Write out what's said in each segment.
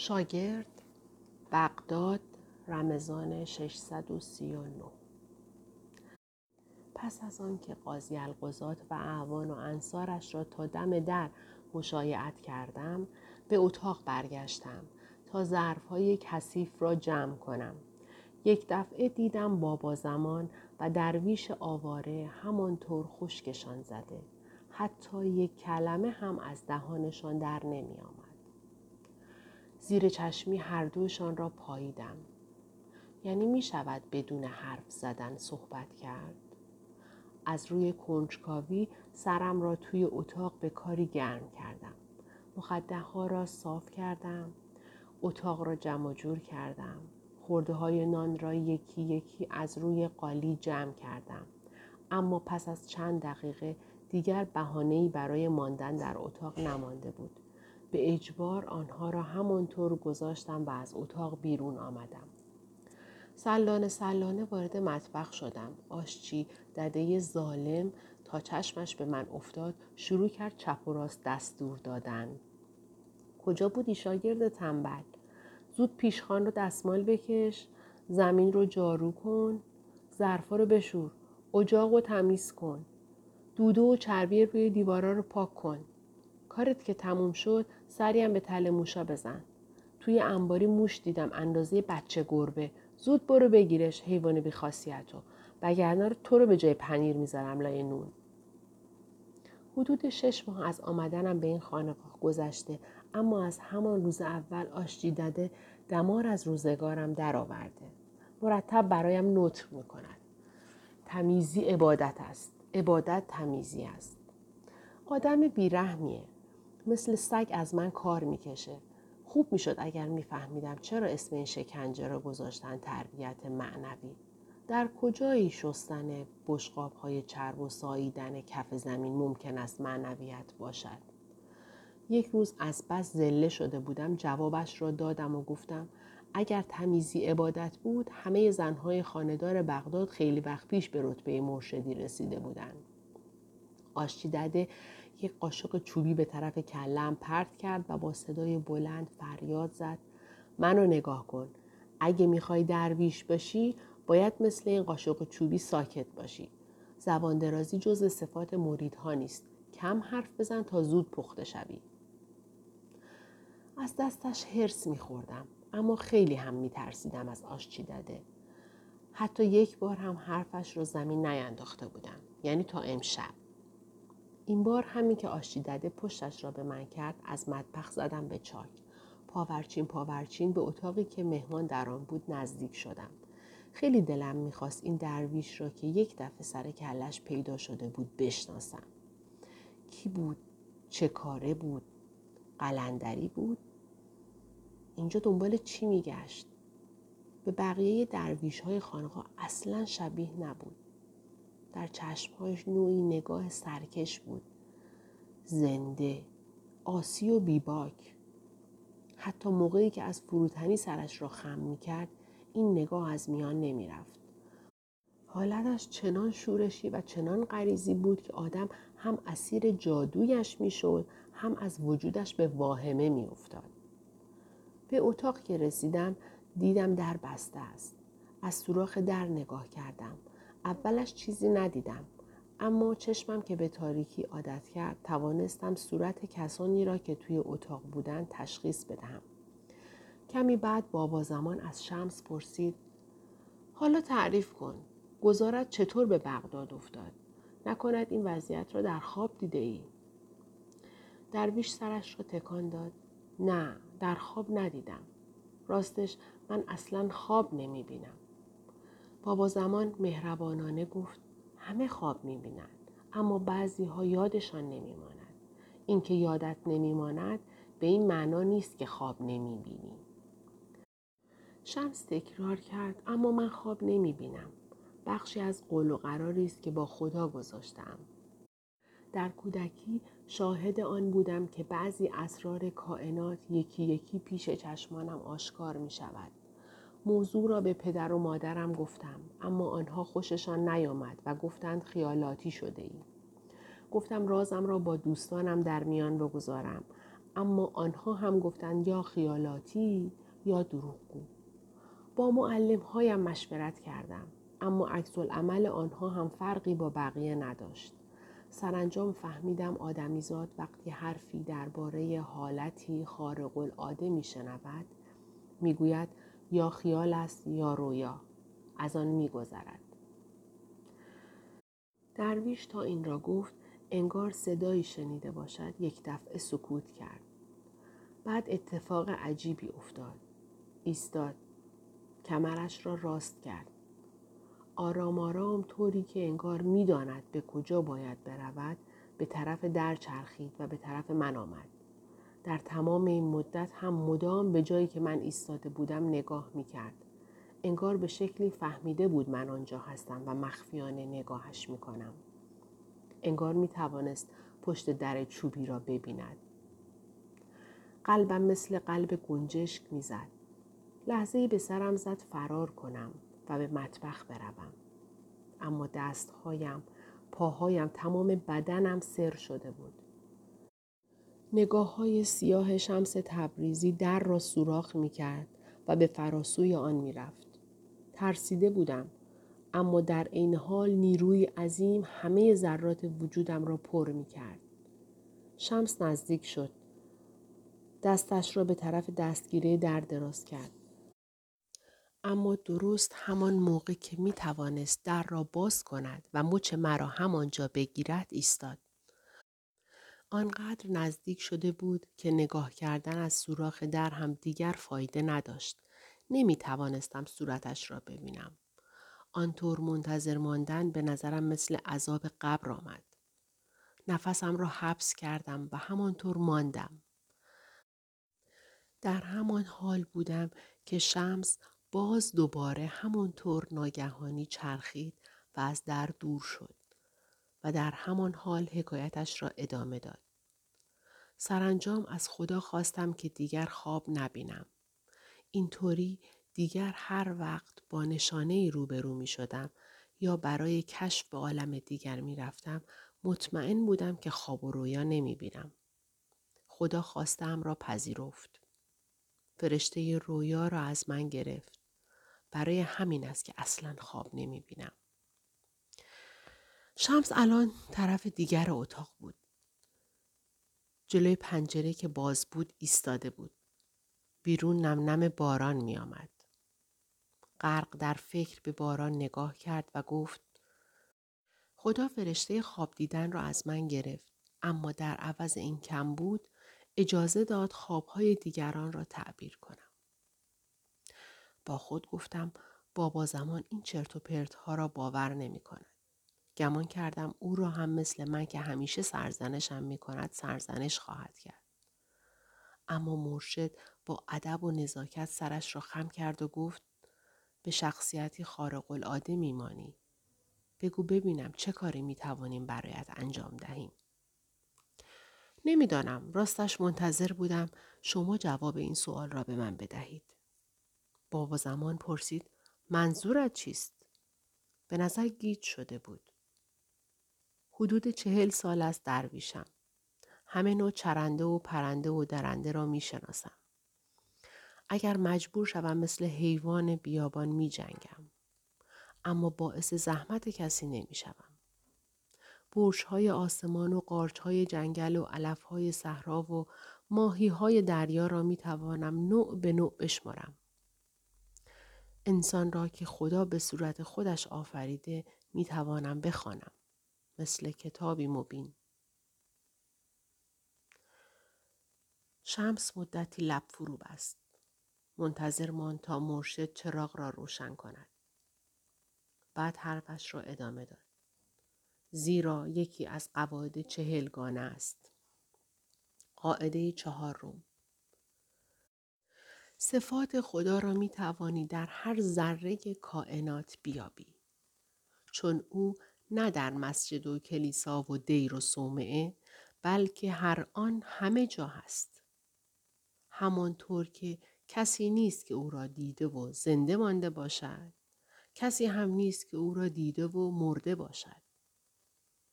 شاگرد بغداد رمضان 639 پس از آن که قاضی القضات و اعوان و انصارش را تا دم در مشایعت کردم به اتاق برگشتم تا ظرفهای کثیف را جمع کنم. یک دفعه دیدم بابا زمان و درویش آواره همانطور خشکشان زده. حتی یک کلمه هم از دهانشان در نمی آمد. زیر چشمی هر دوشان را پاییدم. یعنی می شود بدون حرف زدن صحبت کرد؟ از روی کنجکاوی سرم را توی اتاق به کاری گرم کردم. مخده ها را صاف کردم. اتاق را جمع جور کردم. خورده های نان را یکی یکی از روی قالی جمع کردم. اما پس از چند دقیقه دیگر بهانه‌ای برای ماندن در اتاق نمانده بود. به اجبار آنها را همانطور گذاشتم و از اتاق بیرون آمدم. سلانه سلانه وارد مطبخ شدم. آشچی دده ظالم تا چشمش به من افتاد شروع کرد چپ و راست دستور دادن. کجا بودی شاگرد تنبل؟ زود پیشخان رو دستمال بکش، زمین رو جارو کن، ظرفا رو بشور، اجاق رو تمیز کن، دودو و چربی روی دیوارا رو پاک کن. کارت که تموم شد سریم به تل موشا بزن. توی انباری موش دیدم اندازه بچه گربه. زود برو بگیرش حیوان بی خاصیتو. وگرنه تو رو به جای پنیر می‌ذارم لای نون. حدود شش ماه از آمدنم به این خانقاه گذشته اما از همان روز اول آشتی داده دمار از روزگارم درآورده. مرتب برایم نطق می کند. تمیزی عبادت است. عبادت تمیزی است. آدم بیرحمیه. مثل سگ از من کار می‌کشه. خوب می‌شد اگر میفهمیدم چرا اسم این شکنجه را گذاشتن تربیت معنوی. در کجایی شستن بشقاب های چرب و ساییدن کف زمین ممکن است معنویت باشد؟ یک روز از بس زله شده بودم جوابش را دادم و گفتم اگر تمیزی عبادت بود همه زنهای خاندار بغداد خیلی وقت پیش به رتبه مرشدی رسیده بودند. آشتی دده یک قاشق چوبی به طرف کلم پرت کرد و با صدای بلند فریاد زد. منو نگاه کن. اگه می‌خوای درویش باشی باید مثل این قاشق چوبی ساکت باشی. زبان درازی جز صفات مریدها نیست. کم حرف بزن تا زود پخته شوی. از دستش هرس میخوردم اما خیلی هم میترسیدم از آشچی دده حتی یک بار هم حرفش رو زمین نینداخته بودم یعنی تا امشب. این بار همین که آشتی دده پشتش را به من کرد از مطبخ زدم به چاک. پاورچین پاورچین به اتاقی که مهمان در آن بود نزدیک شدم. خیلی دلم می‌خواست این درویش را که یک دفعه سر کلش پیدا شده بود بشناسم. کی بود؟ چه کاره بود؟ قلندری بود؟ اینجا دنبال چی میگشت؟ به بقیه درویش های خانقاه اصلا شبیه نبود. در چشمهایش نوعی نگاه سرکش بود زنده آسی و بیباک حتی موقعی که از فروتنی سرش را خم می کرد این نگاه از میان نمی رفت. حالتش چنان شورشی و چنان غریزی بود که آدم هم اسیر جادویش می‌شد هم از وجودش به واهمه می افتاد. به اتاق که رسیدم دیدم در بسته است. از سوراخ در نگاه کردم. اولش چیزی ندیدم اما چشمم که به تاریکی عادت کرد توانستم صورت کسانی را که توی اتاق بودند تشخیص بدهم. کمی بعد بابا زمان از شمس پرسید حالا تعریف کن گزارت چطور به بغداد افتاد؟ نکند این وضعیت را در خواب دیده ای؟ درویش سرش را تکان داد. نه در خواب ندیدم. راستش من اصلا خواب نمی بینم بابا زمان مهربانانه گفت همه خواب می‌بینند اما بعضی ها یادشان نمیماند. اینکه یادت نمیماند به این معنا نیست که خواب نمی‌بینی. شمس تکرار کرد اما من خواب نمی‌بینم. بخشی از قول و قراری است که با خدا گذاشتم در کودکی شاهد آن بودم که بعضی اسرار کائنات یکی یکی پیش چشمانم آشکار می شود. موضوع را به پدر و مادرم گفتم اما آنها خوششان نیامد و گفتند خیالاتی شده ای. گفتم رازم را با دوستانم در میان بگذارم اما آنها هم گفتند یا خیالاتی یا دروغگو با معلم هایم مشورت کردم اما عکس عمل آنها هم فرقی با بقیه نداشت سرانجام فهمیدم آدمیزاد وقتی حرفی درباره حالتی خارق العاده میشنود می‌گوید یا خیال است یا رویا از آن میگذرد. درویش تا این را گفت انگار صدایی شنیده باشد یک دفعه سکوت کرد. بعد اتفاق عجیبی افتاد. ایستاد. کمرش را راست کرد. آرام آرام طوری که انگار می‌داند به کجا باید برود به طرف در چرخید و به طرف من آمد. در تمام این مدت هم مدام به جایی که من ایستاده بودم نگاه می کرد. انگار به شکلی فهمیده بود من آنجا هستم و مخفیانه نگاهش می کنم. انگار می توانست پشت در چوبی را ببیند. قلبم مثل قلب گنجشک می‌زد. لحظه به سرم زد فرار کنم و به مطبخ بروم. اما دستهایم، پاهایم، تمام بدنم سر شده بود. نگاه های سیاه شمس تبریزی در را سوراخ می کرد و به فراسوی آن می رفت. ترسیده بودم اما در این حال نیروی عظیم همه ذرات وجودم را پر می کرد. شمس نزدیک شد. دستش را به طرف دستگیره در دراز کرد. اما درست همان موقع که می توانست در را باز کند و مچ مرا همانجا بگیرد ایستاد. آنقدر نزدیک شده بود که نگاه کردن از سوراخ در هم دیگر فایده نداشت. نمی توانستم صورتش را ببینم. آنطور منتظر ماندن به نظرم مثل عذاب قبر آمد. نفسم را حبس کردم و همانطور ماندم. در همان حال بودم که شمس باز دوباره همانطور ناگهانی چرخید و از در دور شد و در همان حال حکایتش را ادامه داد. سرانجام از خدا خواستم که دیگر خواب نبینم. اینطوری دیگر هر وقت با نشانه ای روبرو می شدم یا برای کشف به عالم دیگر می رفتم مطمئن بودم که خواب و رویا نمی بینم. خدا خواستم را پذیرفت. فرشته رویا را از من گرفت. برای همین است که اصلا خواب نمی بینم. شمس الان طرف دیگر اتاق بود. جلوی پنجره که باز بود ایستاده بود. بیرون نم نم باران می آمد. غرق در فکر به باران نگاه کرد و گفت خدا فرشته خواب دیدن را از من گرفت اما در عوض این کم بود اجازه داد خوابهای دیگران را تعبیر کنم. با خود گفتم بابا زمان این چرت و پرت ها را باور نمی کند. گمان کردم او را هم مثل من که همیشه سرزنشم می کند سرزنش خواهد کرد. اما مرشد با ادب و نزاکت سرش را خم کرد و گفت به شخصیتی خارق العاده میمانی. بگو ببینم چه کاری می توانیم برایت انجام دهیم. نمی‌دانم راستش منتظر بودم شما جواب این سوال را به من بدهید. بابا زمان پرسید منظورت چیست؟ به نظر گیج شده بود. حدود چهل سال است درویشم. همه نوع چرنده و پرنده و درنده را می شناسم. اگر مجبور شوم مثل حیوان بیابان می جنگم. اما باعث زحمت کسی نمی شوم. برش های آسمان و قارچ های جنگل و علف های صحرا و ماهی های دریا را می توانم نوع به نوع بشمارم. انسان را که خدا به صورت خودش آفریده می توانم بخوانم مثل کتابی مبین. شمس مدتی لب فرو بست. منتظر مان تا مرشد چراغ را روشن کند. بعد حرفش را ادامه داد. زیرا یکی از قواعد چهلگانه است. قاعده چهار روم. صفات خدا را می توانی در هر ذره کائنات بیابی. چون او نه در مسجد و کلیسا و دیر و صومعه بلکه هر آن همه جا هست. همانطور که کسی نیست که او را دیده و زنده مانده باشد کسی هم نیست که او را دیده و مرده باشد.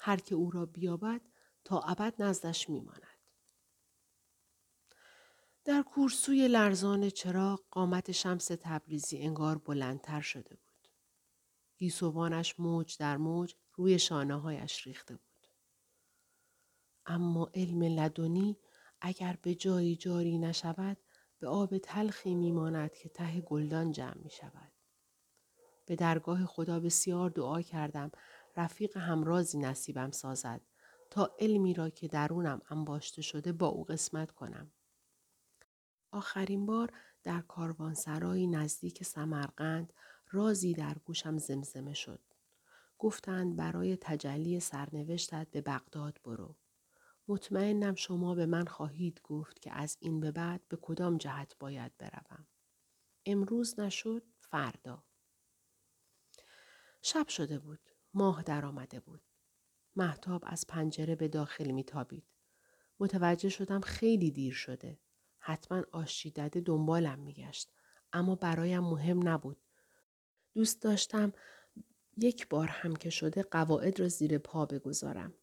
هر که او را بیابد تا ابد نزدش میماند. در کورسوی لرزان چراغ قامت شمس تبریزی انگار بلندتر شده بود. گیسوانش موج در موج روی شانه هایش ریخته بود. اما علم لدنی اگر به جایی جاری نشود به آب تلخی میماند که ته گلدان جمع می شود. به درگاه خدا بسیار دعا کردم رفیق همرازی نصیبم سازد تا علمی را که درونم انباشته شده با او قسمت کنم. آخرین بار در کاروانسرایی نزدیک سمرقند رازی در گوشم زمزمه شد. گفتند برای تجلی سرنوشتت به بغداد برو. مطمئنم شما به من خواهید گفت که از این به بعد به کدام جهت باید بروم. امروز نشد فردا. شب شده بود. ماه در آمده بود. محتاب از پنجره به داخل میتابید. متوجه شدم خیلی دیر شده. حتما آشچی دده دنبالم میگشت. اما برایم مهم نبود. دوست داشتم یک بار هم که شده قواعد را زیر پا بگذارم.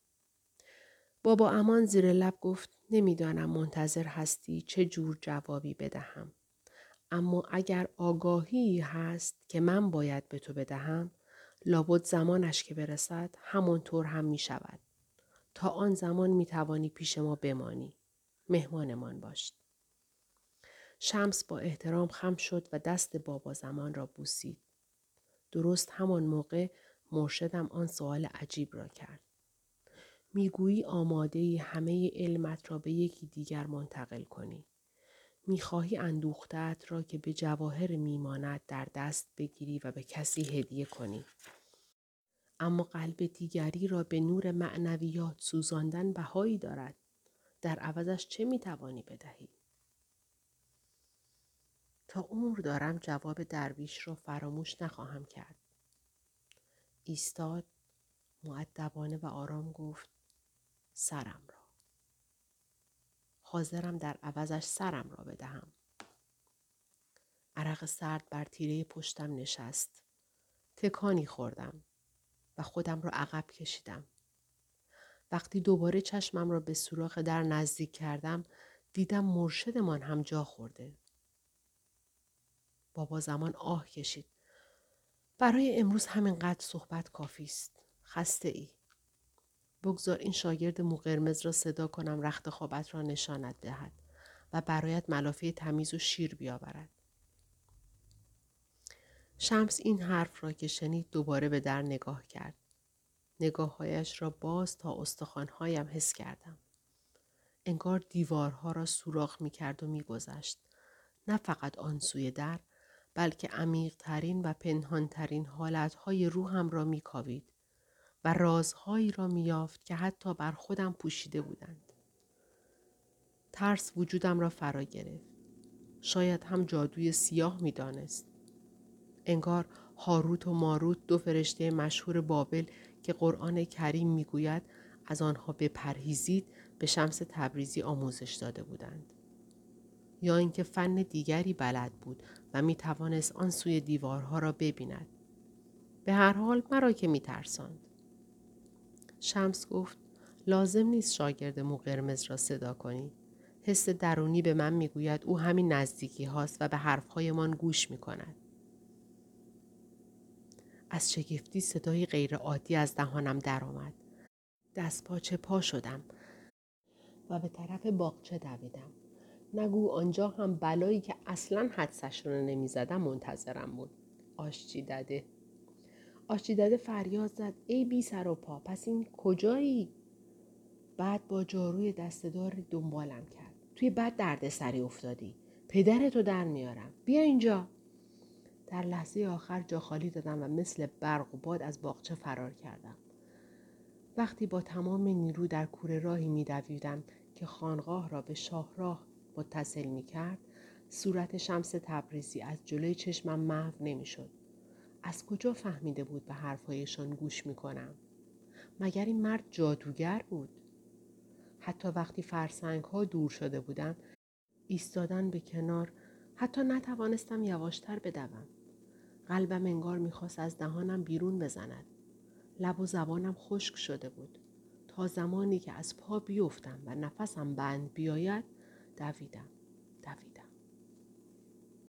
بابا امان زیر لب گفت نمی‌دانم منتظر هستی چه جور جوابی بدهم. اما اگر آگاهی هست که من باید به تو بدهم لابد زمانش که برسد همانطور هم می شود. تا آن زمان می توانی پیش ما بمانی. مهمانمان باش. شمس با احترام خم شد و دست بابا زمان را بوسید. درست همان موقع مرشدم آن سوال عجیب را کرد. می‌گویی آماده همه علمت را به یکی دیگر منتقل کنی. می‌خواهی اندوختت را که به جواهر میماند در دست بگیری و به کسی هدیه کنی. اما قلب دیگری را به نور معنویات سوزاندن بهایی دارد. در عوضش چه می‌توانی بدهی؟ تا عمر دارم جواب درویش را فراموش نخواهم کرد. ایستاد معدبانه و آرام گفت سرم را. حاضرم در عوضش سرم را بدهم. عرق سرد بر تیره پشتم نشست. تکانی خوردم و خودم را عقب کشیدم. وقتی دوباره چشمم را به سوراخ در نزدیک کردم دیدم مرشدمان هم جا خورده. بابا زمان آه کشید. برای امروز همینقدر صحبت کافی است. خسته ای. بگذار این شاگرد مو قرمز را صدا کنم رخت خوابت را نشانت دهد و برایت ملافه تمیز و شیر بیاورد. شمس این حرف را که شنید دوباره به در نگاه کرد. نگاههایش را باز تا استخوانهایم حس کردم. انگار دیوارها را سوراخ می کرد و می گذشت. نه فقط آن سوی در بلکه عمیقترین و پنهانترین حالتهای روحم را می کاوید و رازهایی را می یافت که حتی بر خودم پوشیده بودند. ترس وجودم را فرا گرفت. شاید هم جادوی سیاه می دانست. انگار هاروت و ماروت دو فرشته مشهور بابل که قرآن کریم می‌گوید از آنها بپرهیزید به شمس تبریزی آموزش داده بودند. یا اینکه فن دیگری بلد بود می توانست آن سوی دیوارها را ببیند. به هر حال مرا که می ترساند. شمس گفت لازم نیست شاگرد مو قرمز را صدا کنی. حس درونی به من می‌گوید او همین نزدیکی هاست و به حرفهایمان گوش می کند. از شگفتی صدای غیرعادی از دهانم درآمد. دست پاچه پا شدم و به طرف باغچه دویدم. نگو آنجا هم بلایی که اصلا حدسش رو نمی‌زدم منتظرم بود. آشچی دده. آشچی دده فریاد زد ای بی سر و پا پس این کجایی؟ بعد با جاروی دستدار دنبالم کرد. توی بد درد سری افتادی. پدرتو در میارم. بیا اینجا. در لحظه آخر جا خالی دادم و مثل برق و باد از باغچه فرار کردم. وقتی با تمام نیرو در کوره راهی می دویدم که خانقاه را به شاهراه متصل می کرد، صورت شمس تبریزی از جلوی چشمم محو نمی شد. از کجا فهمیده بود به حرفهایشان گوش می کنم؟ مگر این مرد جادوگر بود؟ حتی وقتی فرسنگ ها دور شده بودم ایستادن به کنار حتی نتوانستم یواشتر بدوم. قلبم انگار می‌خواست از دهانم بیرون بزند. لب و زبانم خشک شده بود. تا زمانی که از پا بیفتم و نفسم بند بیاید دویدم.